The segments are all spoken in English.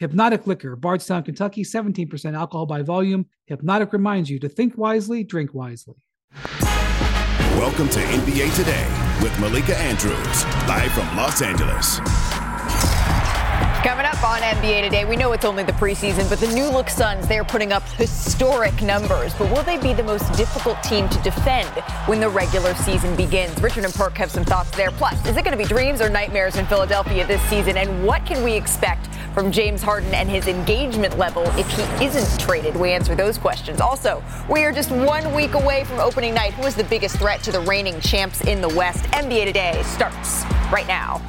Hpnotiq Liquor, Bardstown, Kentucky, 17% alcohol by volume. Hpnotiq reminds you to think wisely, drink wisely. Welcome to NBA Today with Malika Andrews, live from Los Angeles. Coming up on NBA today, we know it's only the preseason, but the new look Suns, they're putting up historic numbers. But will they be the most difficult team to defend when the regular season begins? Richard and Perk have some thoughts there. Plus, is it going to be dreams or nightmares in Philadelphia this season? And what can we expect from James Harden and his engagement level if he isn't traded? We answer those questions. Also, we are just one week away from opening night. Who is the biggest threat to the reigning champs in the West? NBA Today starts right now.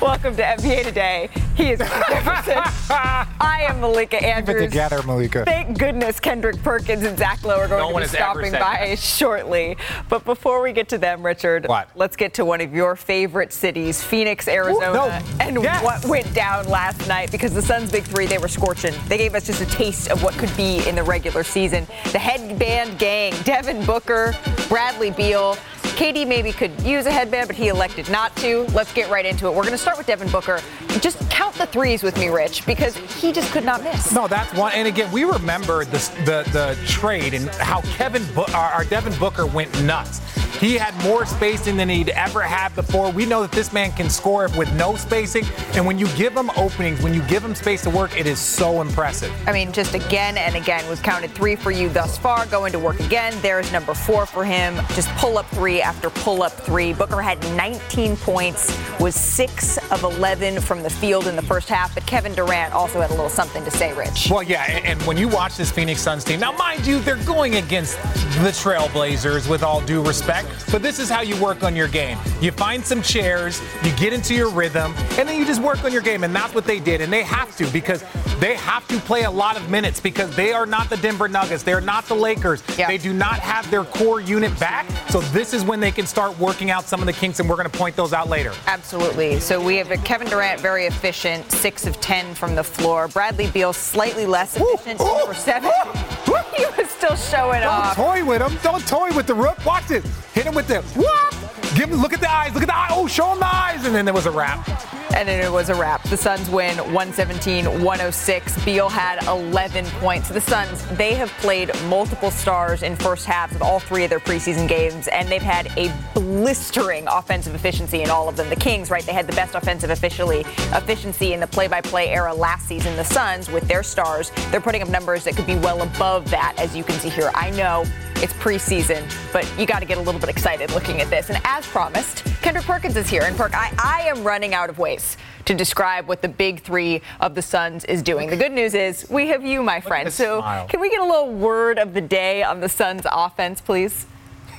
Welcome to NBA Today. He is I am Malika Andrews. Keep it together, Malika. Thank goodness Kendrick Perkins and Zach Lowe are going no to be stopping by that. shortly. But before we get to them, Richard, what? let's get to one of your favorite cities, Phoenix, Arizona, no. and yes. what went down last night because the Suns' big three, they were scorching. They gave us just a taste of what could be in the regular season. The headband gang, Devin Booker, Bradley Beal, KD maybe could use a headband, but he elected not to. Let's get right into it. We're going to start with Devin Booker. Just count the threes with me, Rich, because he just could not miss. No, that's one. And again, we remember the the, the trade and how Kevin, Bo- our Devin Booker went nuts. He had more spacing than he'd ever had before. We know that this man can score with no spacing. And when you give him openings, when you give him space to work, it is so impressive. I mean, just again and again, we've counted three for you thus far. Going to work again. There's number four for him. Just pull up three after pull up three. Booker had 19 points, was six of 11 from the field in the first half. But Kevin Durant also had a little something to say, Rich. Well, yeah. And, and when you watch this Phoenix Suns team, now, mind you, they're going against the Trailblazers with all due respect. But this is how you work on your game. You find some chairs, you get into your rhythm, and then you just work on your game. And that's what they did. And they have to because they have to play a lot of minutes because they are not the Denver Nuggets. They're not the Lakers. Yeah. They do not have their core unit back. So this is when they can start working out some of the kinks, and we're going to point those out later. Absolutely. So we have a Kevin Durant, very efficient, six of 10 from the floor. Bradley Beal, slightly less efficient, two for seven. he was still showing off. Don't toy with him. Don't toy with the rook. Watch this. Hit him with the whoop. Give him. Look at the eyes. Look at the eye. Oh, show him the eyes. And then there was a wrap. And then it was a wrap. The Suns win 117 106. Beal had 11 points. The Suns, they have played multiple stars in first halves of all three of their preseason games, and they've had a blistering offensive efficiency in all of them. The Kings, right, they had the best offensive officially, efficiency in the play by play era last season. The Suns, with their stars, they're putting up numbers that could be well above that, as you can see here. I know it's preseason, but you got to get a little bit excited looking at this. And as promised, Kendrick Perkins is here. And Perk, I, I am running out of ways to describe what the big three of the Suns is doing. The good news is we have you, my friend. So smile. can we get a little word of the day on the Suns offense, please?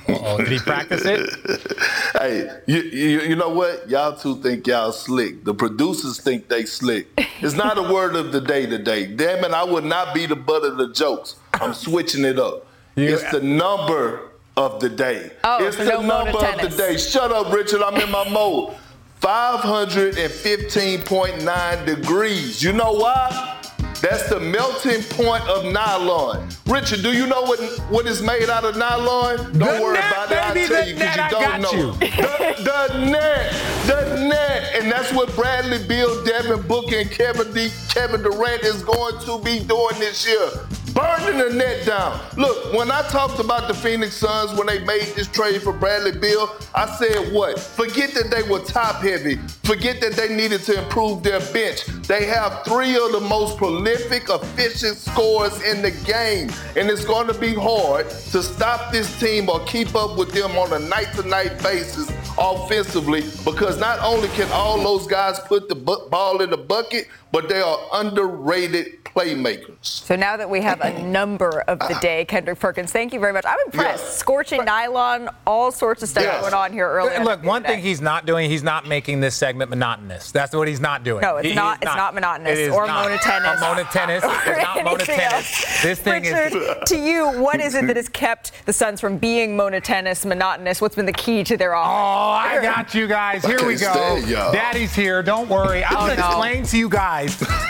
Oh, did he practice it? Hey, you, you, you know what? Y'all two think y'all slick. The producers think they slick. It's not a word of the day today. Damn it, I would not be the butt of the jokes. I'm switching it up. It's the number of the day. Oh, it's so the no number of the day. Shut up, Richard. I'm in my mode. 515.9 degrees. You know why? That's the melting point of nylon. Richard, do you know what what is made out of nylon? Don't The worry net, about it. I'll tell you because you don't got know. you. The, the net, the net, and that's what Bradley Beal, Devin Booker, and Kevin D, Kevin Durant is going to be doing this year. Burning the net down. Look, when I talked about the Phoenix Suns when they made this trade for Bradley Beal, I said what? Forget that they were top heavy. Forget that they needed to improve their bench. They have three of the most prolific, efficient scorers in the game. And it's going to be hard to stop this team or keep up with them on a night to night basis offensively because not only can all those guys put the ball in the bucket, but they are underrated playmakers. So now that we have a number of the day, Kendrick Perkins, thank you very much. I'm impressed. Yeah. Scorching nylon, all sorts of stuff yes. going on here earlier. Look, one thing he's not doing, he's not making this segment monotonous. That's what he's not doing. No, it's he, not. It's not, not monotonous it or not. monotennis. monotennis. it's not monotennis. This thing Richard, is. to you, what is it that has kept the Suns from being monotennis, monotonous? What's been the key to their offense? Oh, I got you guys. Here we go. Daddy's here. Don't worry. I'm oh, gonna no. explain to you guys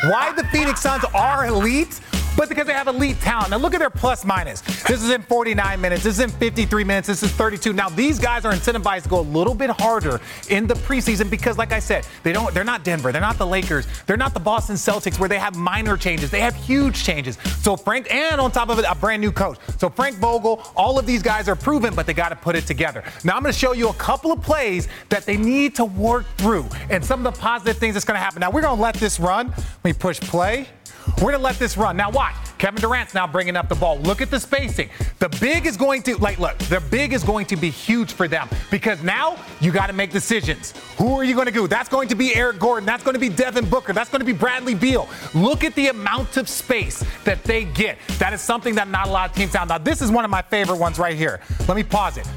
why the Phoenix Suns are elite but because they have elite talent. Now look at their plus minus. This is in 49 minutes. This is in 53 minutes. This is 32. Now these guys are incentivized to go a little bit harder in the preseason because, like I said, they don't. They're not Denver. They're not the Lakers. They're not the Boston Celtics where they have minor changes. They have huge changes. So Frank, and on top of it, a brand new coach. So Frank Vogel, all of these guys are proven, but they got to put it together. Now I'm going to show you a couple of plays that they need to work through and some of the positive things that's going to happen. Now we're going to let this run. Let me push play. We're going to let this run. Now, watch. Kevin Durant's now bringing up the ball. Look at the spacing. The big is going to, like, look, the big is going to be huge for them because now you got to make decisions. Who are you going to do? That's going to be Eric Gordon. That's going to be Devin Booker. That's going to be Bradley Beal. Look at the amount of space that they get. That is something that not a lot of teams have. Now, this is one of my favorite ones right here. Let me pause it.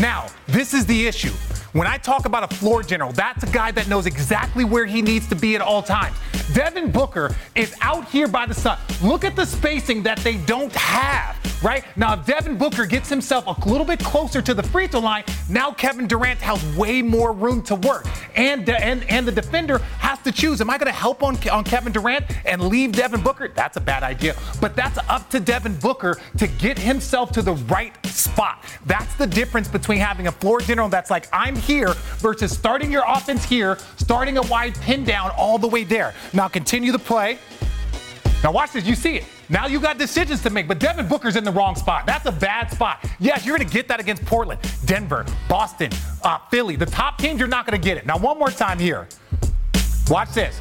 Now, this is the issue. When I talk about a floor general, that's a guy that knows exactly where he needs to be at all times. Devin Booker is out here by the sun. Look at the spacing that they don't have, right? Now, if Devin Booker gets himself a little bit closer to the free throw line, now Kevin Durant has way more room to work. And, and, and the defender has to choose. Am I going to help on, on Kevin Durant and leave Devin Booker? That's a bad idea. But that's up to Devin Booker to get himself to the right spot. That's the difference between having a floor general that's like, I'm here versus starting your offense here, starting a wide pin down all the way there. Now continue the play. Now watch this. You see it. Now you got decisions to make, but Devin Booker's in the wrong spot. That's a bad spot. Yes, you're going to get that against Portland, Denver, Boston, uh, Philly. The top teams, you're not going to get it. Now, one more time here. Watch this.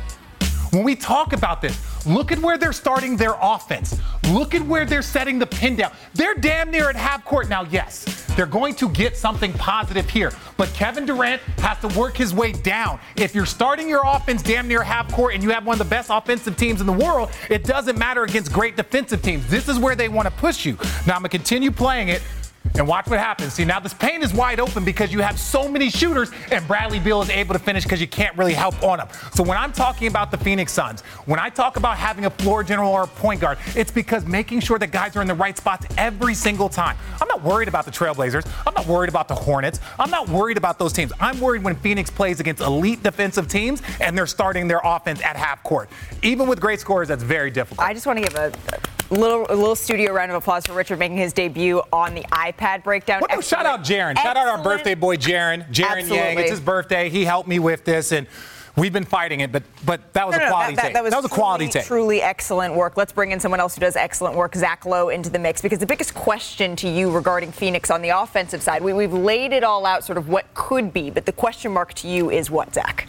When we talk about this, look at where they're starting their offense. Look at where they're setting the pin down. They're damn near at half court now, yes. They're going to get something positive here. But Kevin Durant has to work his way down. If you're starting your offense damn near half court and you have one of the best offensive teams in the world, it doesn't matter against great defensive teams. This is where they want to push you. Now I'm going to continue playing it. And watch what happens. See, now this paint is wide open because you have so many shooters, and Bradley Beal is able to finish because you can't really help on him. So when I'm talking about the Phoenix Suns, when I talk about having a floor general or a point guard, it's because making sure that guys are in the right spots every single time. I'm not worried about the Trailblazers. I'm not worried about the Hornets. I'm not worried about those teams. I'm worried when Phoenix plays against elite defensive teams and they're starting their offense at half court. Even with great scores, that's very difficult. I just want to give a little a little studio round of applause for Richard making his debut on the iPad breakdown. Well, shout out Jaron. Shout out our birthday boy Jaron. Jaron Yang. It's his birthday. He helped me with this and. We've been fighting it, but but that was no, a quality no, that, take. That, was, that was a quality take. Truly excellent work. Let's bring in someone else who does excellent work, Zach Lowe, into the mix because the biggest question to you regarding Phoenix on the offensive side, we, we've laid it all out, sort of what could be, but the question mark to you is what, Zach?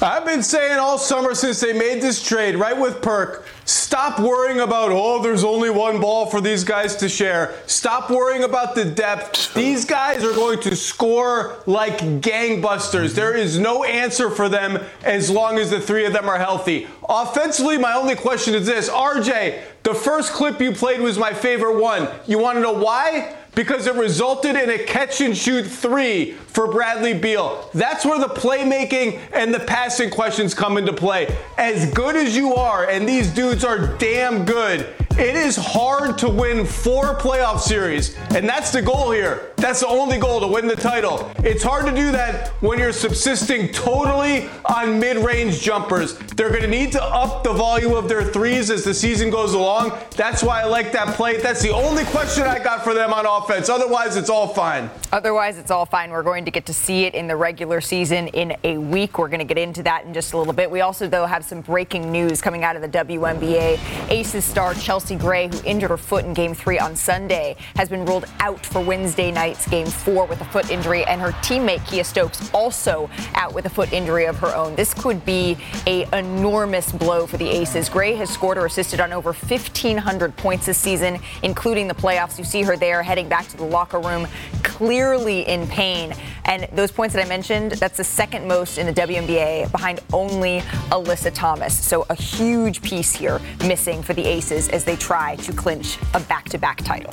I've been saying all summer since they made this trade, right with Perk, stop worrying about, oh, there's only one ball for these guys to share. Stop worrying about the depth. These guys are going to score like gangbusters. There is no answer for them as long as the three of them are healthy. Offensively, my only question is this RJ, the first clip you played was my favorite one. You want to know why? Because it resulted in a catch and shoot three for Bradley Beal. That's where the playmaking and the passing questions come into play. As good as you are, and these dudes are damn good, it is hard to win four playoff series, and that's the goal here. That's the only goal to win the title. It's hard to do that when you're subsisting totally on mid range jumpers. They're going to need to up the volume of their threes as the season goes along. That's why I like that play. That's the only question I got for them on offense. Otherwise, it's all fine. Otherwise, it's all fine. We're going to get to see it in the regular season in a week. We're going to get into that in just a little bit. We also, though, have some breaking news coming out of the WNBA. Aces star Chelsea. Chelsea Gray, who injured her foot in game three on Sunday, has been ruled out for Wednesday night's game four with a foot injury, and her teammate Kiah Stokes also out with a foot injury of her own. This could be a enormous blow for the Aces. Gray has scored or assisted on over 1,500 points this season, including the playoffs. You see her there heading back to the locker room clearly in pain. And those points that I mentioned, that's the second most in the WNBA behind only Alyssa Thomas. So a huge piece here missing for the Aces as they try to clinch a back to back title.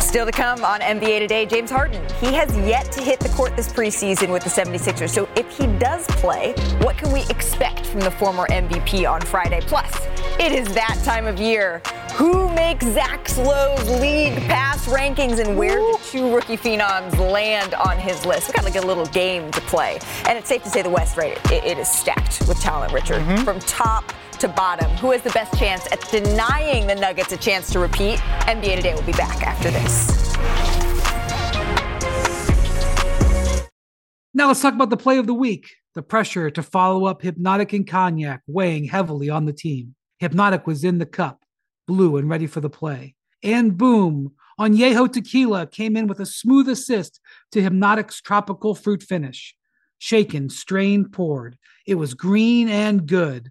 Still to come on NBA Today, James Harden. He has yet to hit the court this preseason with the 76ers. So if he does play, what can we expect from the former MVP on Friday? Plus, it is that time of year. Who makes Zach Lowe's league pass rankings and where do two rookie phenoms land on his list? We've got like a little game to play. And it's safe to say the West, right, it, it is stacked with talent, Richard. Mm-hmm. From top to bottom. Who has the best chance at denying the Nuggets a chance to repeat? NBA Today will be back after this. Now let's talk about the play of the week. The pressure to follow up Hpnotiq and Cognac weighing heavily on the team. Hpnotiq was in the cup, blue and ready for the play. And boom, Añejo Tequila came in with a smooth assist to Hpnotiq's tropical fruit finish. Shaken, strained, poured. It was green and good.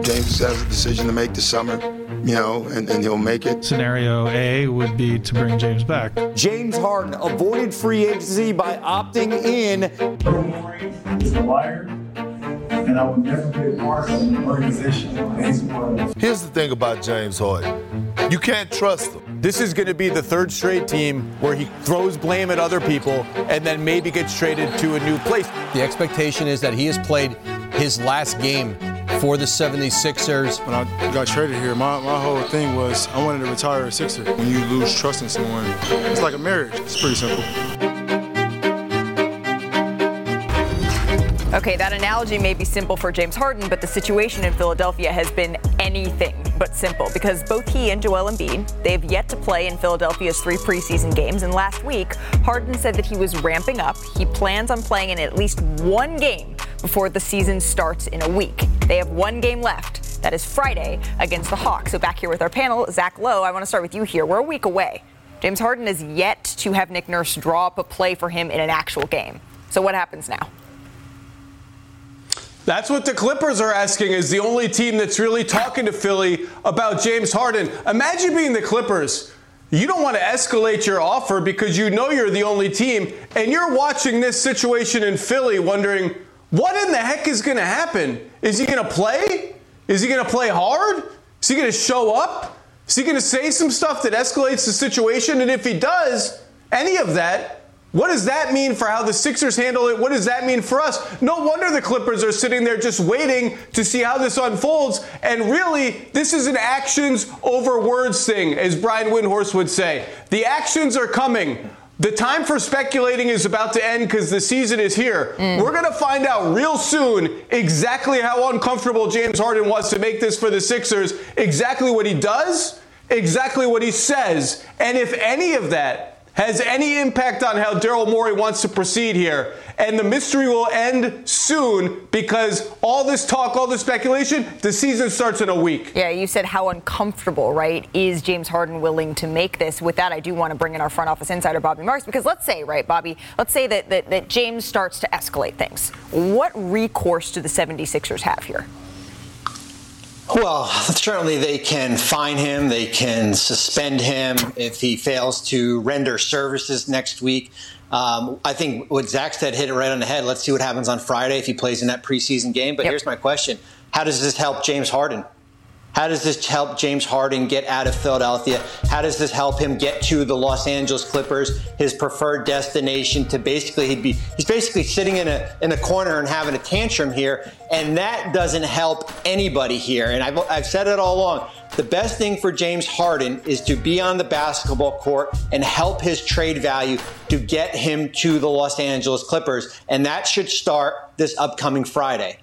James has a decision to make this summer, you know, and, and he'll make it. Scenario A would be to bring James back. James Harden avoided free agency by opting in. He's a liar, and I would never be a part of an organization Here's the thing about James Harden you can't trust him. This is going to be the third straight team where he throws blame at other people and then maybe gets traded to a new place. The expectation is that he has played his last game for the 76ers. When I got traded here, my, my whole thing was I wanted to retire a Sixer. When you lose trust in someone, it's like a marriage. It's pretty simple. Okay, that analogy may be simple for James Harden, but the situation in Philadelphia has been anything but simple because both he and Joel Embiid, they've yet to play in Philadelphia's three preseason games. And last week, Harden said that he was ramping up. He plans on playing in at least one game before the season starts in a week. They have one game left. That is Friday against the Hawks. So back here with our panel, Zach Lowe, I want to start with you here. We're a week away. James Harden is yet to have Nick Nurse draw up a play for him in an actual game. So what happens now? That's what the Clippers are asking is the only team that's really talking to Philly about James Harden. Imagine being the Clippers. You don't want to escalate your offer because you know you're the only team, and you're watching this situation in Philly wondering, what in the heck is going to happen? Is he going to play? Is he going to play hard? Is he going to show up? Is he going to say some stuff that escalates the situation? And if he does any of that, what does that mean for how the Sixers handle it? What does that mean for us? No wonder the Clippers are sitting there just waiting to see how this unfolds. And really, this is an actions over words thing, as Brian Windhorst would say. The actions are coming. The time for speculating is about to end because the season is here. Mm. We're going to find out real soon exactly how uncomfortable James Harden wants to make this for the Sixers, exactly what he does, exactly what he says, and if any of that has any impact on how Daryl Morey wants to proceed here. And the mystery will end soon because all this talk, all this speculation, the season starts in a week. Yeah, you said how uncomfortable, right? Is James Harden willing to make this? With that, I do want to bring in our front office insider, Bobby Marks, because let's say, right, Bobby, let's say that, that, that James starts to escalate things. What recourse do the 76ers have here? Well, certainly they can fine him. They can suspend him if he fails to render services next week. Um, I think what Zach said hit it right on the head. Let's see what happens on Friday if he plays in that preseason game. But yep. here's my question How does this help James Harden? How does this help James Harden get out of Philadelphia? How does this help him get to the Los Angeles Clippers, his preferred destination? To basically, he'd be he's basically sitting in a in a corner and having a tantrum here, and that doesn't help anybody here. And I've I've said it all along. The best thing for James Harden is to be on the basketball court and help his trade value to get him to the Los Angeles Clippers, and that should start this upcoming Friday.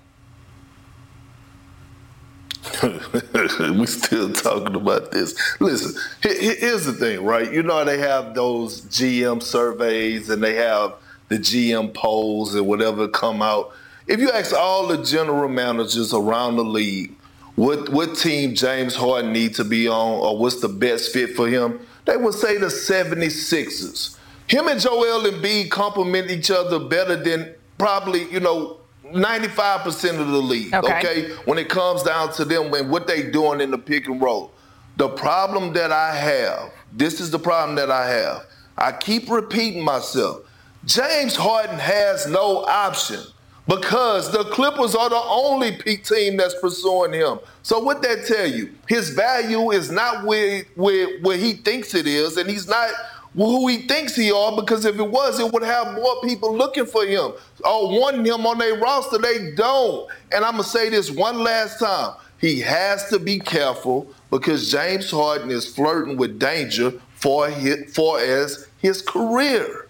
we still talking about this. Listen, here's the thing, right? You know they have those GM surveys and they have the GM polls and whatever come out. If you ask all the general managers around the league what what team James Harden needs to be on or what's the best fit for him, they would say the 76ers. Him and Joel and Embiid complement each other better than probably, you know, 95% of the league, okay. okay? When it comes down to them and what they doing in the pick and roll. The problem that I have, this is the problem that I have. I keep repeating myself. James Harden has no option because the Clippers are the only peak team that's pursuing him. So what that tell you? His value is not where, where, where he thinks it is, and he's not who he thinks he are because if it was, it would have more people looking for him or wanting him on their roster. They don't. And I'm going to say this one last time. He has to be careful because James Harden is flirting with danger for his, for as his career.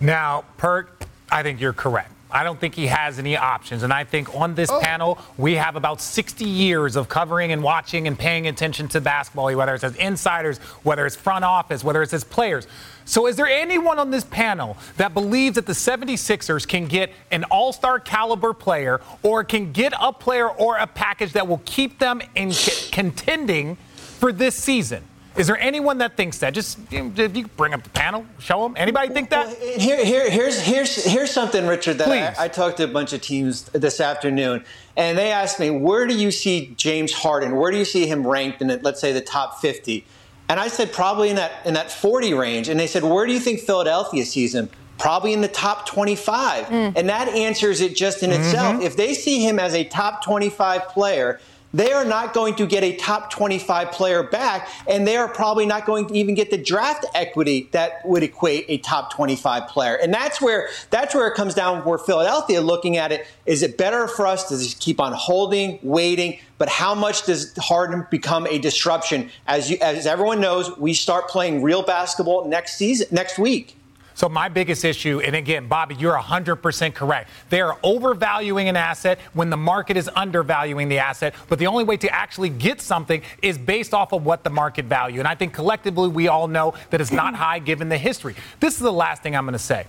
Now, Perk, I think you're correct. I don't think he has any options. And I think on this oh. panel, we have about 60 years of covering and watching and paying attention to basketball, whether it's as insiders, whether it's front office, whether it's as players. So, is there anyone on this panel that believes that the 76ers can get an all star caliber player or can get a player or a package that will keep them in contending for this season? Is there anyone that thinks that? Just you if you bring up the panel, show them. Anybody think that? Well, here, here, here's here's here's something, Richard. That I, I, talked to a bunch of teams this afternoon, and they asked me, where do you see James Harden? Where do you see him ranked in, let's say, the top 50? And I said probably in that in that 40 range. And they said, where do you think Philadelphia sees him? Probably in the top 25. Mm. And that answers it just in mm-hmm. itself. If they see him as a top 25 player they are not going to get a top 25 player back, and they are probably not going to even get the draft equity that would equate a top 25 player. And that's where that's where it comes down. Where Philadelphia looking at it, is it better for us to just keep on holding, waiting? But how much does Harden become a disruption? As you, as everyone knows, we start playing real basketball next season, next week. So my biggest issue, and again, Bobby, you're 100% correct. They are overvaluing an asset when the market is undervaluing the asset. But the only way to actually get something is based off of what the market value. And I think collectively we all know that it's not high given the history. This is the last thing I'm going to say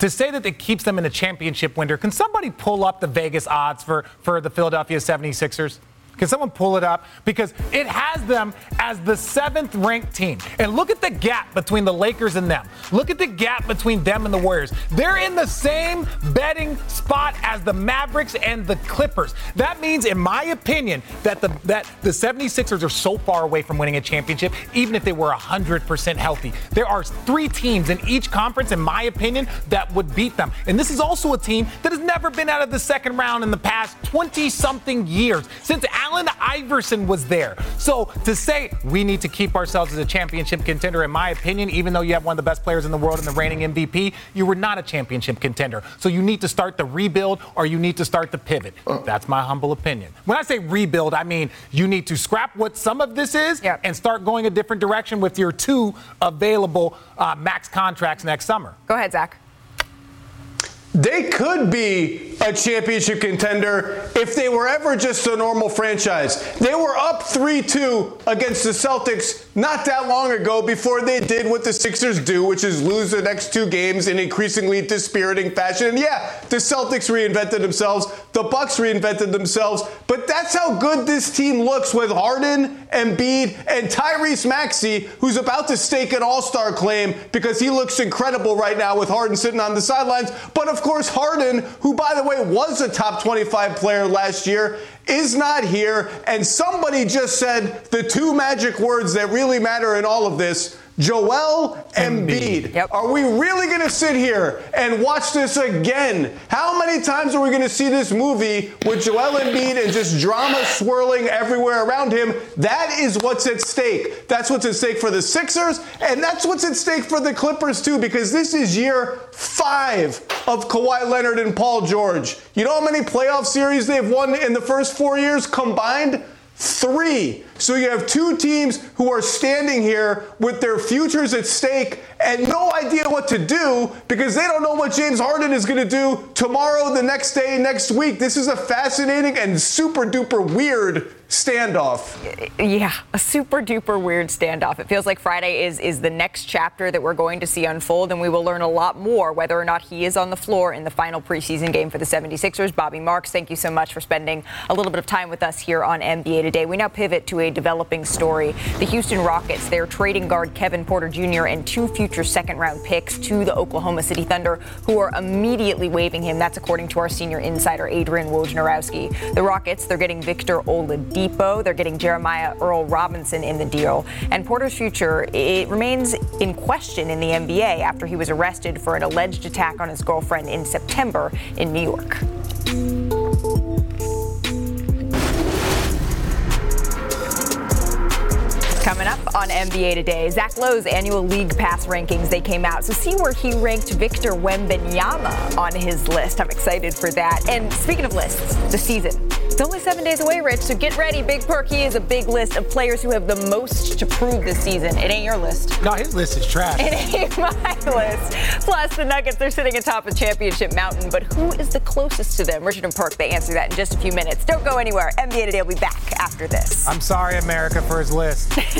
to say that it keeps them in the championship winter, can somebody pull up the Vegas odds for, for the Philadelphia 76ers? Can someone pull it up? Because it has them as the seventh ranked team. And look at the gap between the Lakers and them. Look at the gap between them and the Warriors. They're in the same betting spot as the Mavericks and the Clippers. That means, in my opinion, that the that the 76ers are so far away from winning a championship, even if they were 100% healthy. There are three teams in each conference, in my opinion, that would beat them. And this is also a team that has never been out of the second round in the past 20 something years. Since Allen Allen Iverson was there. So to say we need to keep ourselves as a championship contender, in my opinion, even though you have one of the best players in the world and the reigning MVP, you were not a championship contender. So you need to start the rebuild or you need to start the pivot. That's my humble opinion. When I say rebuild, I mean you need to scrap what some of this is yep. and start going a different direction with your two available uh, max contracts next summer. Go ahead, Zach. They could be a championship contender if they were ever just a normal franchise. They were up 3 2 against the Celtics not that long ago before they did what the Sixers do, which is lose the next two games in increasingly dispiriting fashion. And yeah, the Celtics reinvented themselves, the Bucks reinvented themselves, but that's how good this team looks with Harden, Embiid, and Tyrese Maxey, who's about to stake an all star claim because he looks incredible right now with Harden sitting on the sidelines. But of course, Harden, who by the way was a top 25 player last year, is not here. And somebody just said the two magic words that really matter in all of this Joel Embiid. Yep. Are we really going to sit here and watch this again? How many times are we going to see this movie with Joel Embiid and just drama swirling everywhere around him? That is what's at stake. That's what's at stake for the Sixers, and that's what's at stake for the Clippers too, because this is year five of Kawhi Leonard and Paul George. You know how many playoff series they've won in the first four years combined? Three. So you have two teams who are standing here with their futures at stake and no idea what to do because they don't know what James Harden is going to do tomorrow, the next day, next week. This is a fascinating and super duper weird standoff. Yeah, a super duper weird standoff. It feels like Friday is is the next chapter that we're going to see unfold, and we will learn a lot more whether or not he is on the floor in the final preseason game for the 76ers. Bobby Marks, thank you so much for spending a little bit of time with us here on NBA Today. We now pivot to a developing story. The Houston Rockets, they're trading guard Kevin Porter Jr. and two future second round picks to the Oklahoma City Thunder, who are immediately waiving him. That's according to our senior insider, Adrian Wojnarowski. The Rockets, they're getting Victor Oladipo They're getting Jeremiah Earl Robinson in the deal. And Porter's future, it remains in question in the NBA after he was arrested for an alleged attack on his girlfriend in September in New York. Coming up on NBA Today, Zach Lowe's annual league pass rankings, they came out. So see where he ranked Victor Wembanyama on his list. I'm excited for that. And speaking of lists, the season. It's only seven days away, Rich, so get ready. Big Perky is a big list of players who have the most to prove this season. It ain't your list. No, his list is trash. It ain't my list. Plus, the Nuggets, they're sitting atop of Championship Mountain, but who is the closest to them? Richard and Perk, they answer that in just a few minutes. Don't go anywhere. NBA Today will be back after this. I'm sorry, America, for his list.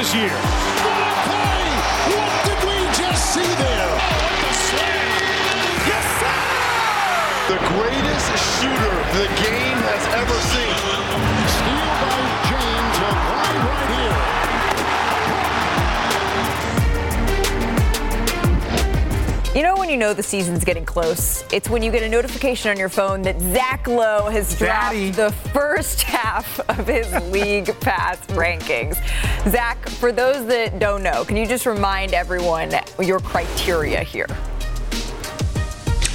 This year. What a play. What did we just see there? Yes, sir. The greatest shooter the game has ever seen. You know when you know the season's getting close? It's when you get a notification on your phone that Zach Lowe has dropped Daddy. the first half of his league pass rankings. Zach, for those that don't know, can you just remind everyone your criteria here?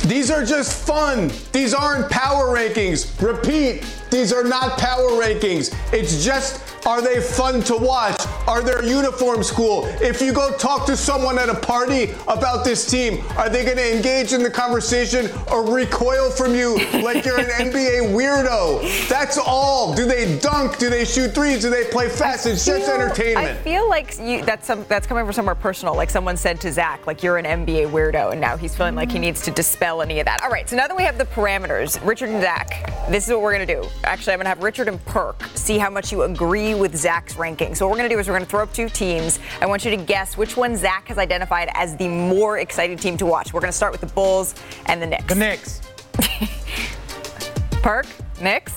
These are just fun. These aren't power rankings. Repeat, these are not power rankings. It's just are they fun to watch? Are their uniforms cool? If you go talk to someone at a party about this team, are they going to engage in the conversation or recoil from you like you're an NBA weirdo? That's all. Do they dunk? Do they shoot threes? Do they play fast? It's just entertainment. I feel like you, that's some, that's coming from somewhere personal. Like someone said to Zach, like you're an NBA weirdo, and now he's feeling like he needs to dispel any of that. All right, so now that we have the parameters, Richard and Zach, this is what we're gonna do. Actually, I'm gonna have Richard and Perk see how much you agree with Zach's ranking. So what we're going to do is we're going to throw up two teams. I want you to guess which one Zach has identified as the more exciting team to watch. We're going to start with the Bulls and the Knicks. The Knicks. Perk, Knicks.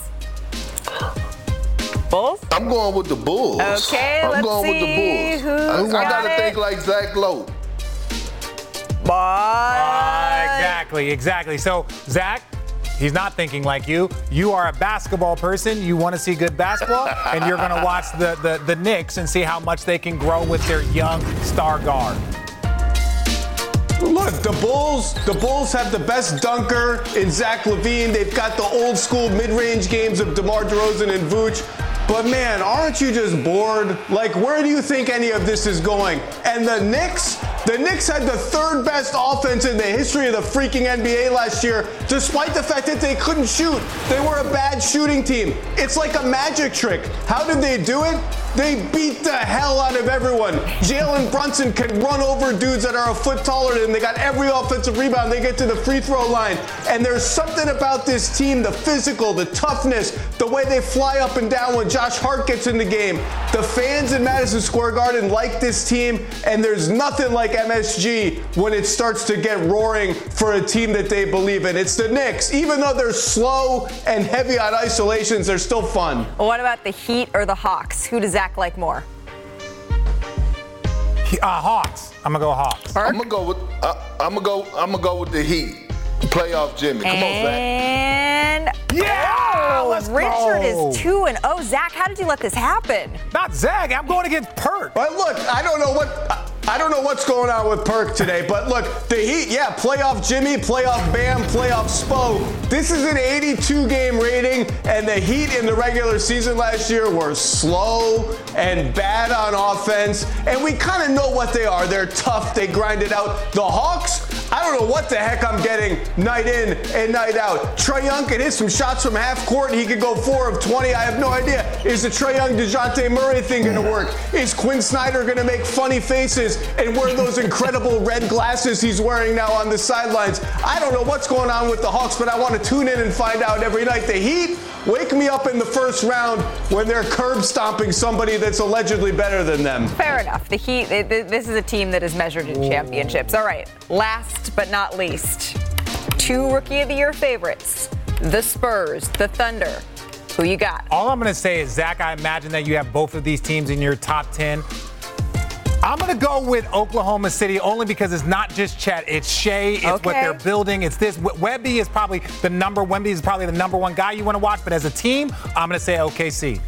Bulls? I'm going with the Bulls. Okay, I'm let's going see with the Bulls. who's I, I got gotta it. think like Zach Lowe. But Uh, exactly, exactly. So, Zach, he's not thinking like you. You are a basketball person. You want to see good basketball, and you're going to watch the, the, the Knicks and see how much they can grow with their young star guard. Look, the Bulls, the Bulls have the best dunker in Zach LaVine. They've got the old school mid-range games of DeMar DeRozan and Vooch. But man, aren't you just bored? Like, where do you think any of this is going? And the Knicks, the Knicks had the third best offense in the history of the freaking NBA last year, despite the fact that they couldn't shoot. They were a bad shooting team. It's like a magic trick. How did they do it? They beat the hell out of everyone. Jalen Brunson can run over dudes that are a foot taller than. They got every offensive rebound. They get to the free throw line. And there's something about this team the physical, the toughness, the way they fly up and down when Josh Hart gets in the game. The fans in Madison Square Garden like this team, and there's nothing like MSG when it starts to get roaring for a team that they believe in. It's the Knicks. Even though they're slow and heavy on isolations, they're still fun. what about the Heat or the Hawks? Who does Zach like more? He- Uh, Hawks. I'm going to go Hawks. I'm gonna go with uh, I'm gonna go I'm gonna go with the Heat. Playoff Jimmy. Come on, Zach. And Yeah, oh, let's Richard go. is two and oh. Zach, how did you let this happen? Not Zach. I'm going against Perk. But look, I don't know what I don't know what's going on with Perk today, but look, the Heat, yeah, playoff Jimmy, playoff Bam, playoff Spo. This is an 82 game rating, and the Heat in the regular season last year were slow and bad on offense, and we kind of know what they are. They're tough, they grind it out. The Hawks, I don't know what the heck I'm getting night in and night out. Trae Young can hit some shots from half court. He could go four of 20. I have no idea. Is the Trae Young Dejounte Murray thing going to work? Is Quin Snyder going to make funny faces and wear those incredible red glasses he's wearing now on the sidelines? I don't know what's going on with the Hawks, but I want to tune in and find out every night. The Heat, wake me up in the first round when they're curb stomping somebody that's allegedly better than them. Fair enough. The Heat, th- th- this is a team that is measured in championships. All right, last but not least, two Rookie of the Year favorites the Spurs, the Thunder. Who you got? All I'm going to say is, Zach, I imagine that you have both of these teams in your top 10. I'm going to go with Oklahoma City only because it's not just Chet. It's Shai. It's what Okay. they're building. It's this. Webby is probably the number. Wemby is probably the number one guy you want to watch. But as a team, I'm going to say OKC.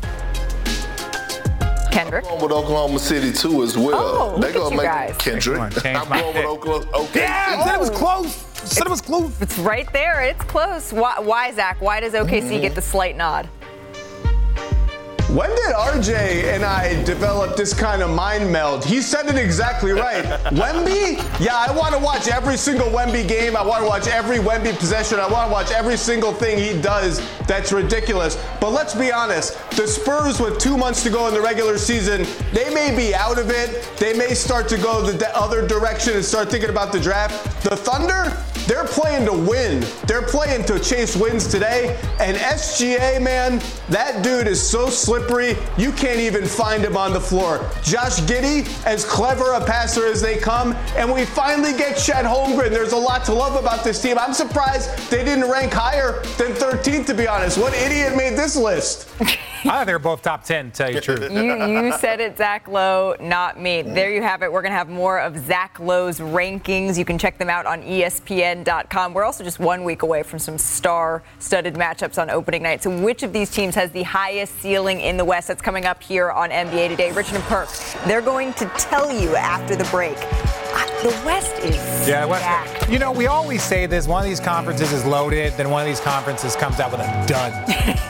Kendrick. I'm going with Oklahoma City too as well. Oh, look they at gonna you make guys. Kendrick. Come on, change I'm my going with pick. Oklahoma. Okay. Yeah, said it was close. Said it was close. It's right there. It's close. Why, why Zach? Why does OKC mm. get the slight nod? When did RJ and I develop this kind of mind meld? He said it exactly right. Wemby? Yeah, I want to watch every single Wemby game. I want to watch every Wemby possession. I want to watch every single thing he does that's ridiculous. But let's be honest, the Spurs, with two months to go in the regular season, they may be out of it. They may start to go the other direction and start thinking about the draft. The Thunder, they're playing to win. They're playing to chase wins today. And SGA, man, that dude is so slippery, you can't even find him on the floor. Josh Giddey, as clever a passer as they come, and we finally get Chet Holmgren. There's a lot to love about this team. I'm surprised they didn't rank higher than 13th, to be honest. What idiot made this list? I thought they were both top 10, to tell you the truth. You, you said it, Zach Lowe, not me. There you have it. We're going to have more of Zach Lowe's rankings. You can check them out on ESPN.com. We're also just one week away from some star studded matchups on opening night. So, which of these teams has the highest ceiling in the West? That's coming up here on NBA Today. Richard and Perk, they're going to tell you after the break. Uh, The West is Yeah, West- you know, we always say this. One of these conferences is loaded, then one of these conferences comes out with a dud.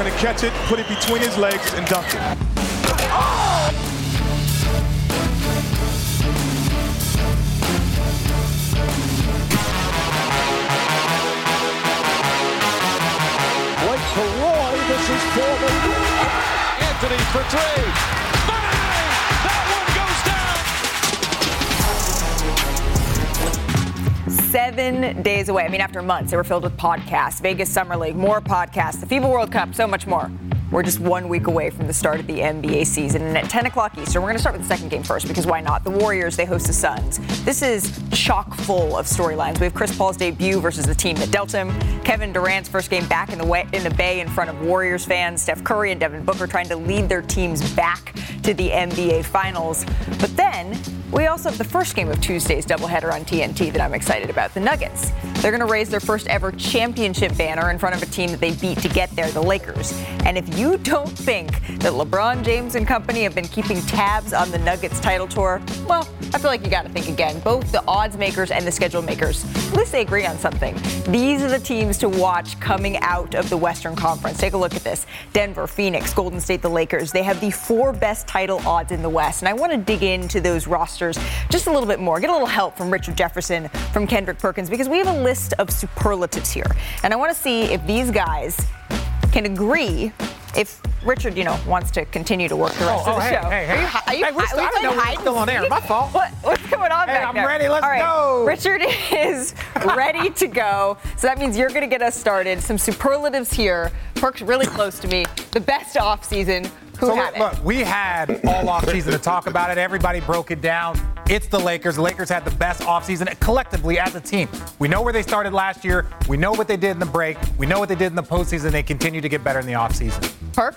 Going to catch it, put it between his legs, and dunk it. Blake Roy. This is for Anthony for three. Seven days away. I mean, after months, they were filled with podcasts, Vegas Summer League, more podcasts, the FIBA World Cup, so much more. We're just one week away from the start of the NBA season. And at 10 o'clock Eastern, we're going to start with the second game first because why not? The Warriors, they host the Suns. This is chock full of storylines. We have Chris Paul's debut versus the team that dealt him. Kevin Durant's first game back in the, way, in the Bay in front of Warriors fans. Steph Curry and Devin Booker trying to lead their teams back to the NBA Finals. But then we also have the first game of Tuesday's doubleheader on TNT that I'm excited about. The Nuggets. They're going to raise their first ever championship banner in front of a team that they beat to get there, the Lakers. And if you don't think that LeBron James and company have been keeping tabs on the Nuggets title tour, well, I feel like you got to think again. Both the odds makers and the schedule makers, at least they agree on something. These are the teams to watch coming out of the Western Conference. Take a look at this Denver, Phoenix, Golden State, the Lakers. They have the four best title odds in the West. And I want to dig into those rosters just a little bit more, get a little help from Richard Jefferson, from Kendrick Perkins, because we have a list of superlatives here. And I want to see if these guys can agree if Richard, you know, wants to continue to work the rest Oh, of the oh, hey, show. hey, hey. Are you, are you, Hey, we're are we I didn't still on air. My fault. What, what's going on Hey, back I'm there? ready. Let's All right. go. Richard is ready to go. So that means you're going to get us started. Some superlatives here. Perk's really close to me. The best off season. Who so had look, it? look, we had all offseason to talk about it. Everybody broke it down. It's the Lakers. The Lakers had the best offseason collectively as a team. We know where they started last year. We know what they did in the break. We know what they did in the postseason. They continue to get better in the offseason. Perk?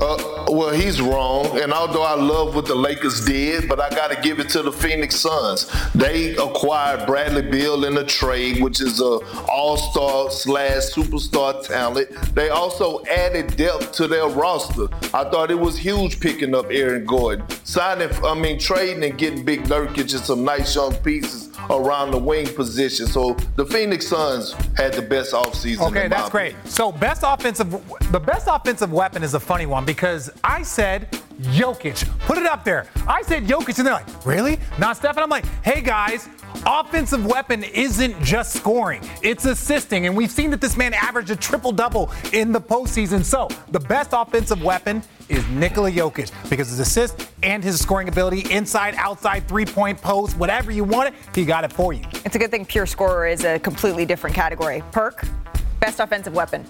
Uh, well, he's wrong. And although I love what the Lakers did, but I got to give it to the Phoenix Suns. They acquired Bradley Beal in a trade, which is a all-star slash superstar talent. They also added depth to their roster. I thought it was huge picking up Aaron Gordon, signing, I mean, trading and getting Big Nurkic and some nice young pieces around the wing position. So the Phoenix Suns had the best offseason. Okay, that's great. So best offensive, the best offensive weapon is a funny one because I said Jokic. Put it up there. I said Jokic, and they're like, really? Not Steph. And I'm like, hey guys, offensive weapon isn't just scoring; it's assisting, and we've seen that this man averaged a triple double in the postseason. So the best offensive weapon is Nikola Jokic because his assist and his scoring ability, inside, outside, three-point post, whatever you want it, he got it for you. It's a good thing pure scorer is a completely different category. Perk? Best offensive weapon.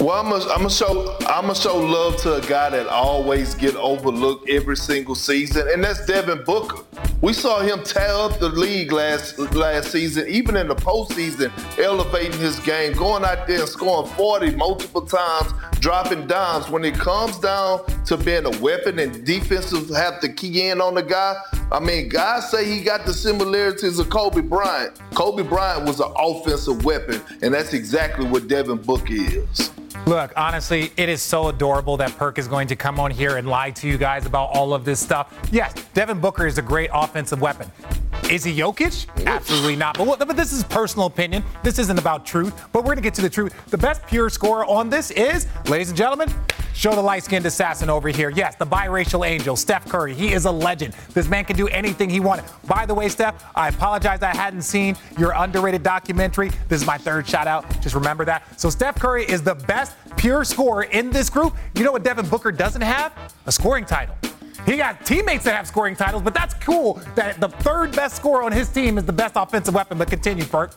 Well, I'm gonna I'm show I'm gonna show love to a guy that always get overlooked every single season, and that's Devin Booker. We saw him tear up the league last last season, even in the postseason, elevating his game, going out there and scoring 40 multiple times, dropping dimes. When it comes down to being a weapon and defenses have to key in on the guy, I mean, guys say he got the similarities of Kobe Bryant. Kobe Bryant was an offensive weapon, and that's exactly what Devin Booker is. Look, honestly, it is so adorable that Perk is going to come on here and lie to you guys about all of this stuff. Yes, Devin Booker is a great offensive weapon. Is he Jokic? Absolutely not. But, but this is personal opinion. This isn't about truth. But we're going to get to the truth. The best pure scorer on this is, ladies and gentlemen, show the light-skinned assassin over here. Yes, the biracial angel, Steph Curry. He is a legend. This man can do anything he wanted. By the way, Steph, I apologize I hadn't seen your underrated documentary. This is my third shout out. Just remember that. So Steph Curry is the best pure scorer in this group. You know what Devin Booker doesn't have? A scoring title. He got teammates that have scoring titles, but that's cool that the third best scorer on his team is the best offensive weapon. But continue, Perk.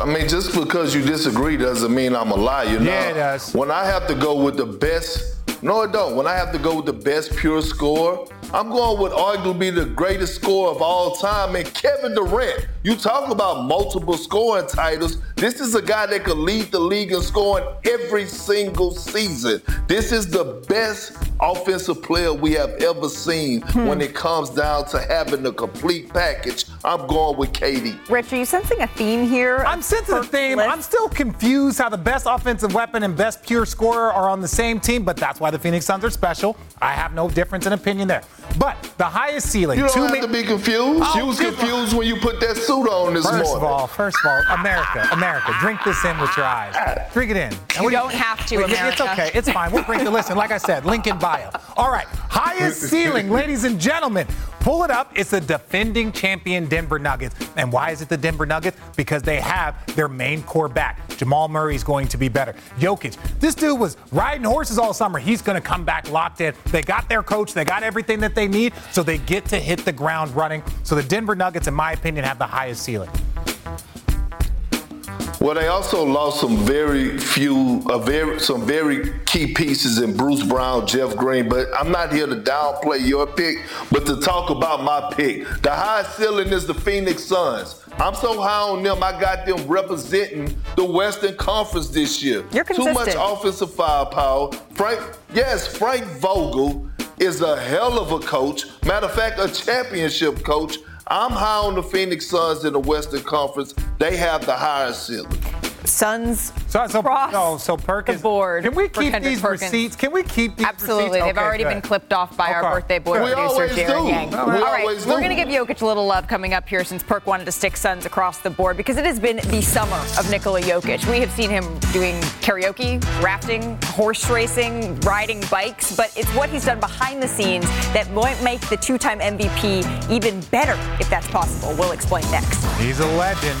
I mean, just because you disagree doesn't mean I'm a liar. Yeah, it does. When I have to go with the best, no, it don't. When I have to go with the best pure score, I'm going with arguably the greatest scorer of all time, and Kevin Durant. You talk about multiple scoring titles. This is a guy that could lead the league in scoring every single season. This is the best offensive player we have ever seen Hmm. when it comes down to having the complete package. I'm going with KD. Rich, are you sensing a theme here? I'm sensing a theme. I'm still confused how the best offensive weapon and best pure scorer are on the same team, but that's why the Phoenix Suns are special. I have no difference in opinion there. But the highest ceiling. You don't two have ma- to be confused. Oh, you was confused when you put that suit on this First morning. of all, first of all, America, America, drink this in with your eyes. Drink it in. And You what do don't have to, It's okay. It's fine. We'll drink the listen. Like I said, link in bio. All right. Highest ceiling, ladies and gentlemen. Pull it up. It's the defending champion Denver Nuggets. And why is it the Denver Nuggets? Because they have their main core back. Jamal Murray is going to be better. Jokic, this dude was riding horses all summer. He's going to come back locked in. They got their coach. They got everything that they need. So they get to hit the ground running. So the Denver Nuggets, in my opinion, have the highest ceiling. Well, they also lost some very few, uh, very some very key pieces in Bruce Brown, Jeff Green. But I'm not here to downplay your pick, but to talk about my pick. The highest ceiling is the Phoenix Suns. I'm so high on them. I got them representing the Western Conference this year. You're consistent. Too much offensive firepower. Frank, yes, Frank Vogel is a hell of a coach. Matter of fact, a championship coach. I'm high on the Phoenix Suns in the Western Conference. They have the highest ceiling. Suns So, so, cross no, oh, so Perk the board. Can we keep Kendrick these Perkins. receipts? Can we keep these Absolutely. receipts? They've Okay, already good. been clipped off by our birthday boy We producer, always Jaron do. Yang. We All right, always we're going to give Jokic a little love coming up here since Perk wanted to stick Suns across the board because it has been the summer of Nikola Jokic. We have seen him doing karaoke, rafting, horse racing, riding bikes, but it's what he's done behind the scenes that might make the two-time MVP even better if that's possible. We'll explain next. He's a legend.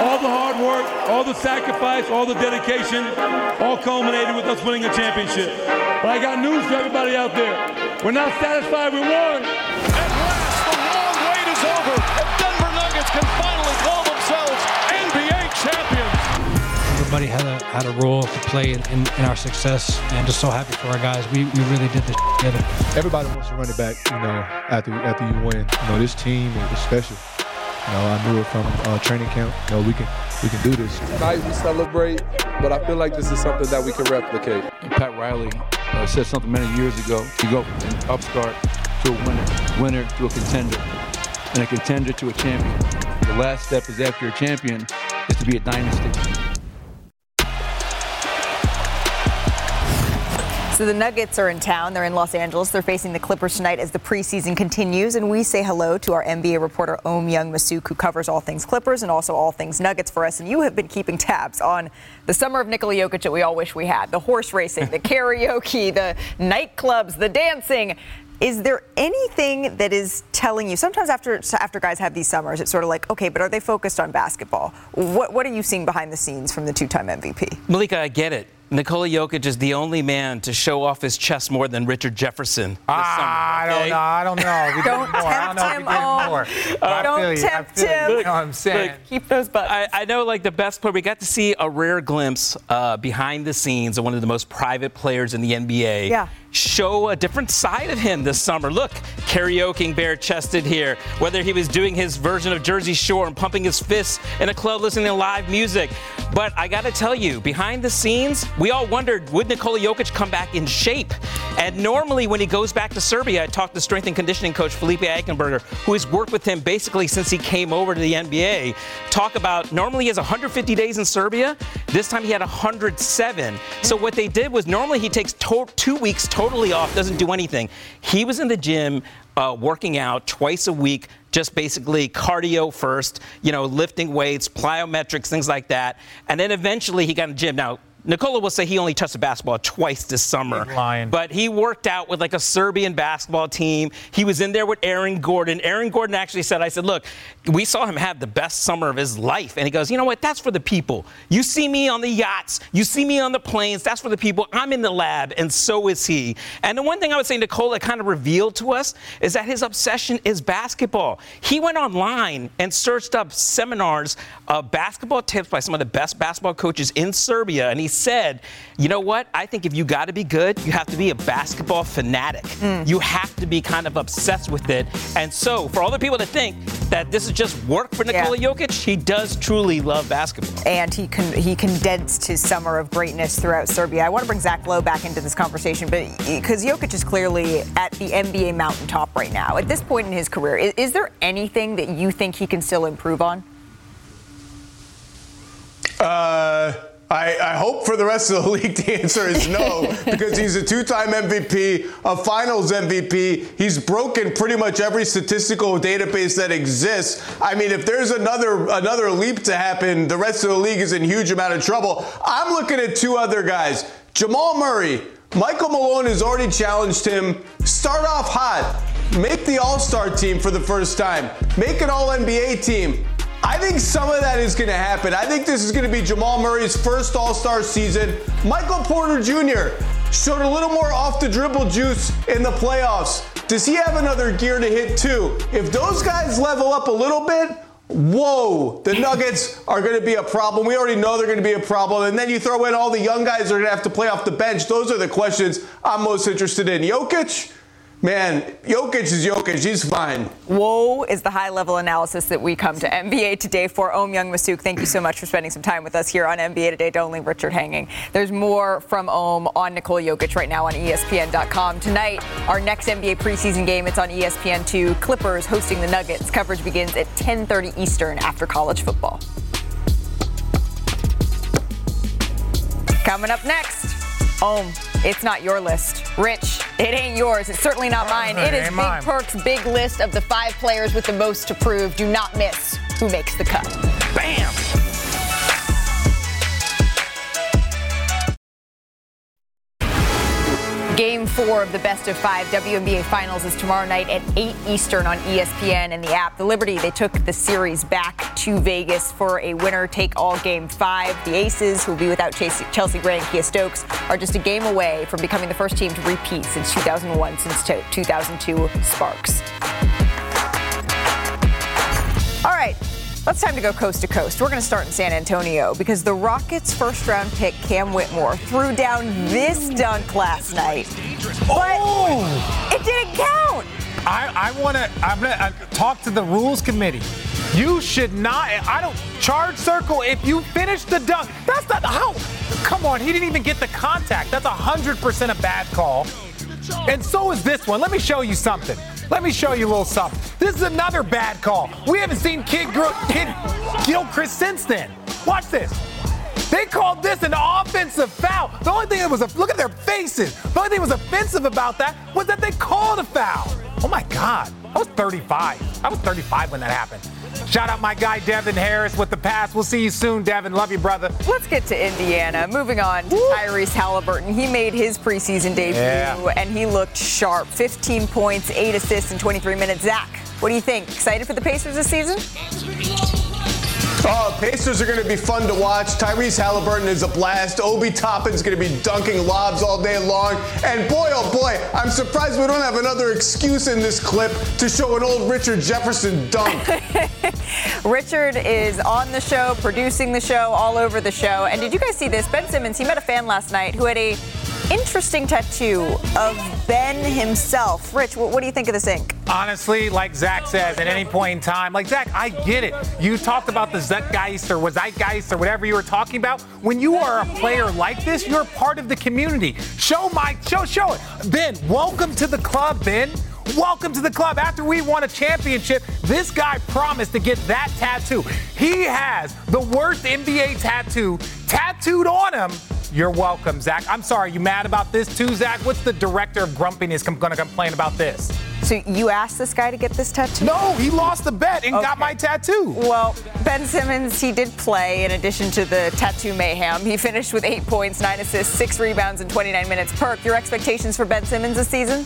All the hard work, all the sacrifice, all the dedication, all culminated with us winning a championship. But I got news for everybody out there. We're not satisfied with one. At last, the long wait is over, and Denver Nuggets can finally call themselves NBA champions. Everybody had a had a role to play in, in, in our success, and just so happy for our guys. We, we really did this together. Everybody wants to run it back, you know, after after you win. You know, this team is special. You know, I knew it from uh, training camp. You know, we can we can do this. Tonight we celebrate, but I feel like this is something that we can replicate. Pat Riley uh, said something many years ago. You go from an upstart to a winner, winner to a contender, and a contender to a champion. The last step is after a champion is to be a dynasty. So the Nuggets are in town. They're in Los Angeles. They're facing the Clippers tonight as the preseason continues. And we say hello to our NBA reporter, Ohm Youngmisuk, who covers all things Clippers and also all things Nuggets for us. And you have been keeping tabs on the summer of Nikola Jokic that we all wish we had the horse racing, the karaoke, the nightclubs, the dancing. Is there anything that is telling you? Sometimes after after guys have these summers, it's sort of like, okay, but are they focused on basketball? What what are you seeing behind the scenes from the two-time MVP? Malika, I get it. Nikola Jokic is the only man to show off his chest more than Richard Jefferson this Ah, I don't know. I don't know. We Don't did more. I don't know if we tempt him, more. I Don't feel you. I tempt feel you. him. You know what I'm saying? Keep those buttons. I, I know, like the best player. we got to see a rare glimpse uh, behind the scenes of one of the most private players in the NBA. Yeah. Show a different side of him this summer. Look, karaokeing bare chested here. Whether he was doing his version of Jersey Shore and pumping his fists in a club listening to live music. But I got to tell you, behind the scenes, we all wondered would Nikola Jokic come back in shape? And normally, when he goes back to Serbia, I talked to strength and conditioning coach Felipe Eichenberger, who has worked with him basically since he came over to the NBA. Talk about normally he has 150 days in Serbia. This time he had 107. So what they did was normally he takes to- two weeks totally off, doesn't do anything. He was in the gym uh, working out twice a week, just basically cardio first, you know, lifting weights, plyometrics, things like that. And then eventually he got in the gym. Now, Nikola will say he only touched the basketball twice this summer. But he worked out with like a Serbian basketball team. He was in there with Aaron Gordon. Aaron Gordon actually said, I said, look, we saw him have the best summer of his life. And he goes, you know what? That's for the people. You see me on the yachts. You see me on the planes. That's for the people. I'm in the lab, and so is he. And the one thing I would say Nikola kind of revealed to us is that his obsession is basketball. He went online and searched up seminars of basketball tips by some of the best basketball coaches in Serbia. And he said, you know what? I think if you got to be good, you have to be a basketball fanatic. You have to be kind of obsessed with it. And so, for all the people that think that this is just work for Nikola Jokic, he does truly love basketball. and he con- he condensed his summer of greatness throughout Serbia. I want to bring Zach Lowe back into this conversation, but because Jokic is clearly at the NBA mountaintop right now. At this point in his career, is, is there anything that you think he can still improve on? Uh, I, I hope for the rest of the league the answer is no, because he's a two-time MVP, a Finals MVP. He's broken pretty much every statistical database that exists. I mean, if there's another another leap to happen, the rest of the league is in huge amount of trouble. I'm looking at two other guys: Jamal Murray. Michael Malone has already challenged him. Start off hot. Make the All-Star team for the first time. Make an All-NBA team. I think some of that is going to happen. I think this is going to be Jamal Murray's first All Star season. Michael Porter Jr. showed a little more off the dribble juice in the playoffs. Does he have another gear to hit too? If those guys level up a little bit, whoa, the Nuggets are going to be a problem. We already know they're going to be a problem. And then you throw in all the young guys that are going to have to play off the bench. Those are the questions I'm most interested in. Jokic, man, Jokic is Jokic. He's fine. Whoa is the high level analysis that we come to NBA Today for. Ohm Youngmisuk, thank you so much for spending some time with us here on NBA Today. Don't leave Richard hanging. There's more from Om on Nikola Jokic right now on ESPN.com. Tonight, our next NBA preseason game, it's on E ESPN2. Clippers hosting the Nuggets. Coverage begins at 10.30 Eastern after college football. Coming up next, Om, it's not your list. Rich, it ain't yours. It's certainly not mine. It is Big mine. Perk's big list of the five players with the most to prove. Do not miss who makes the cut. Bam! Game four of the best of five WNBA finals is tomorrow night at 8 Eastern on ESPN and the app. The Liberty, they took the series back to Vegas for a winner take all game five. The Aces, who will be without Chelsea Gray and Kiah Stokes, are just a game away from becoming the first team to repeat since 2001, since 2002 Sparks. All right, let's time to go coast to coast. We're going to start in San Antonio because the Rockets' first round pick, Cam Whitmore, threw down this dunk last night. But it didn't count. I, I want to. I'm gonna uh, talk to the rules committee. You should not. I don't charge circle. If you finish the dunk, that's not the how. Come on, he didn't even get the contact. That's hundred percent a bad call. And so is this one. Let me show you something. Let me show you a little something. This is another bad call. We haven't seen Kidd, Gro- Kid Gilchrist since then. Watch this. They called this an offensive foul. The only thing that was a look at their faces. The only thing that was offensive about that was that they called a foul. Oh my God. I was 35. I was 35 when that happened. Shout out my guy Devin Harris with the pass. We'll see you soon, Devin. Love you, brother. Let's get to Indiana. Moving on to Tyrese Halliburton. He made his preseason debut Yeah. and he looked sharp. 15 points, 8 assists in 23 minutes. Zach, what do you think? Excited for the Pacers this season? Oh, Pacers are going to be fun to watch. Tyrese Halliburton is a blast. Obi Toppin's going to be dunking lobs all day long. And boy, oh boy, I'm surprised we don't have another excuse in this clip to show an old Richard Jefferson dunk. Richard is on the show, producing the show, all over the show. And did you guys see this? Ben Simmons, he met a fan last night who had a interesting tattoo of Ben himself. Rich, what, what do you think of this ink? Honestly, like Zach says, at any point in time, like Zach, I get it. You talked about the Zeitgeist or was Zeitgeist or whatever you were talking about. When you are a player like this, you're part of the community. Show Mike, show, show it. Ben, welcome to the club, Ben. Welcome to the club. After we won a championship, this guy promised to get that tattoo. He has the worst NBA tattoo tattooed on him. You're welcome, Zach. I'm sorry, you mad about this too, Zach? What's the director of grumpiness com- gonna complain about this? So you asked this guy to get this tattoo? No, he lost the bet and got my tattoo. Well, Ben Simmons, he did play in addition to the tattoo mayhem. He finished with eight points, nine assists, six rebounds in 29 minutes. Perk, your expectations for Ben Simmons this season?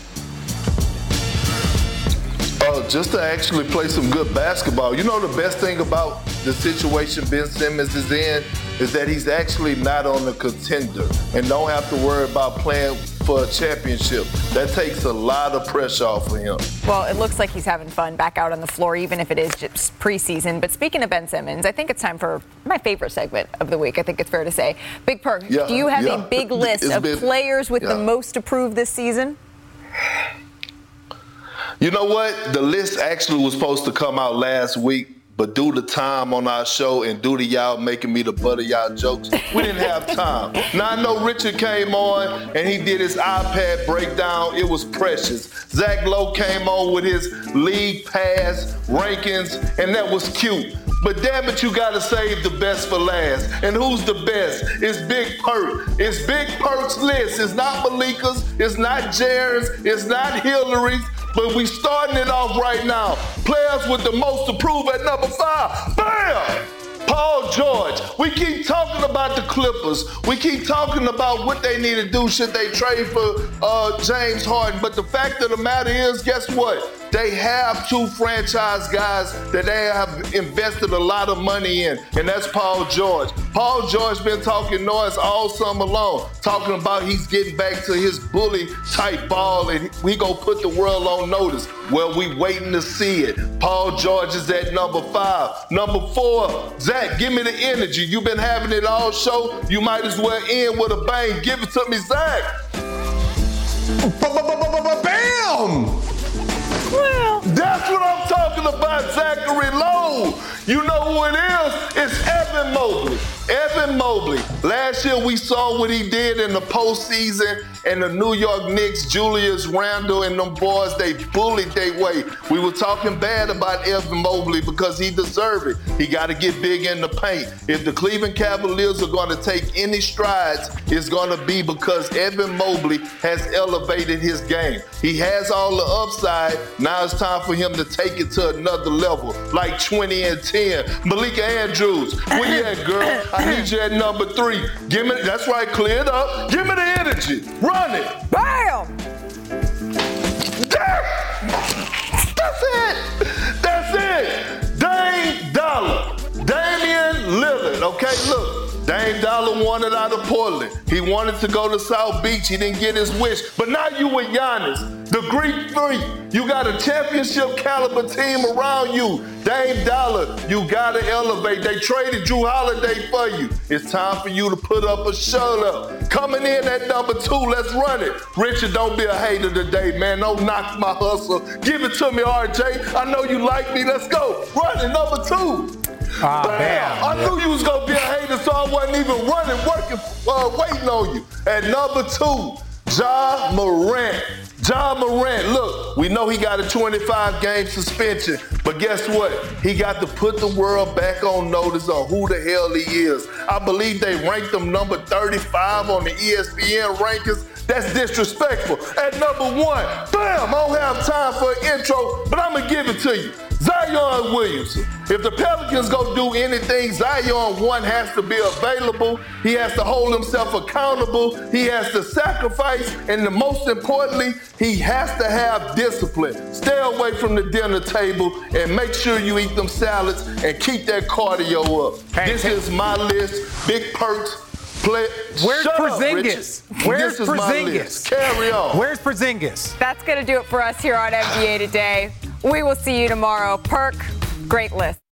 Uh, just to actually play some good basketball. You know the best thing about the situation Ben Simmons is in is that he's actually not on the contender and don't have to worry about playing for a championship. That takes a lot of pressure off of him. Well, it looks like he's having fun back out on the floor, even if it is just preseason. But speaking of Ben Simmons, I think it's time for my favorite segment of the week. I think it's fair to say. Big Perk, Yeah, do you have yeah. a big list It's of been- players with the most approved this season? You know what? The list actually was supposed to come out last week, but due to time on our show and due to y'all making me the butt of y'all jokes, we didn't have time. Now I know Richard came on and he did his iPad breakdown. It was precious. Zach Lowe came on with his league pass rankings, and that was cute. But damn it, you gotta save the best for last. And who's the best? It's Big Perk. It's Big Perk's list. It's not Malika's. It's not Jared's. It's not Hillary's. But we starting it off right now. Players with the most to prove at number five. Bam! Paul George. We keep talking about the Clippers. We keep talking about what they need to do should they trade for uh, James Harden. But the fact of the matter is, guess what? They have two franchise guys that they have invested a lot of money in, and that's Paul George. Paul George been talking noise all summer long, talking about he's getting back to his bully type ball, and we gonna put the world on notice. Well, we waiting to see it. Paul George is at number five. Number four, Zach, give me the energy. You've been having it all show. You might as well end with a bang. Give it to me, Zach. Bam! Well, that's what I'm talking about, Zachary Lowe. You know who it is? It's Evan Mobley. Evan Mobley. Last year we saw what he did in the postseason, and the New York Knicks, Julius Randle and them boys, they bullied their way. We were talking bad about Evan Mobley because he deserved it. He got to get big in the paint. If the Cleveland Cavaliers are going to take any strides, it's going to be because Evan Mobley has elevated his game. He has all the upside. Now it's time for him to take it to another level, like 20 and 10. Malika Andrews, where you at, girl? I need you at number three. Give me, that's right, clear it up. Give me the energy. Run it. Bam! That's it. That's it. Dame Dollar. Damian Lillard. Okay, look. Dame Dollar wanted out of Portland. He wanted to go to South Beach. He didn't get his wish. But now you with Giannis, the Greek Freak. You got a championship caliber team around you. Dame Dollar, you gotta elevate. They traded Jrue Holiday for you. It's time for you to put up a shut up. Coming in at number two, let's run it. Richard, don't be a hater today, man. Don't knock my hustle. Give it to me, RJ. I know you like me. Let's go. Run it, number two. Ah, bam. I knew you was gonna be a hater, so I wasn't even running, working, uh, waiting on you. At number two, Ja Morant. Ja Morant, look, we know he got a 25 game suspension, but guess what? He got to put the world back on notice on who the hell he is. I believe they ranked him number 35 on the ESPN rankings. That's disrespectful. At number one, bam, I don't have time for an intro, but I'm gonna give it to you. Zion Williamson. If the Pelicans go do anything, Zion one has to be available. He has to hold himself accountable. He has to sacrifice, and the most importantly, he has to have discipline. Stay away from the dinner table and make sure you eat them salads and keep that cardio up. this is my list. Big perks. Play. Where's Shut Porzingis? Richard. Where's This is. Porzingis? Carry on. Where's Porzingis? That's going to do it for us here on NBA Today. We will see you tomorrow. Perk, great list.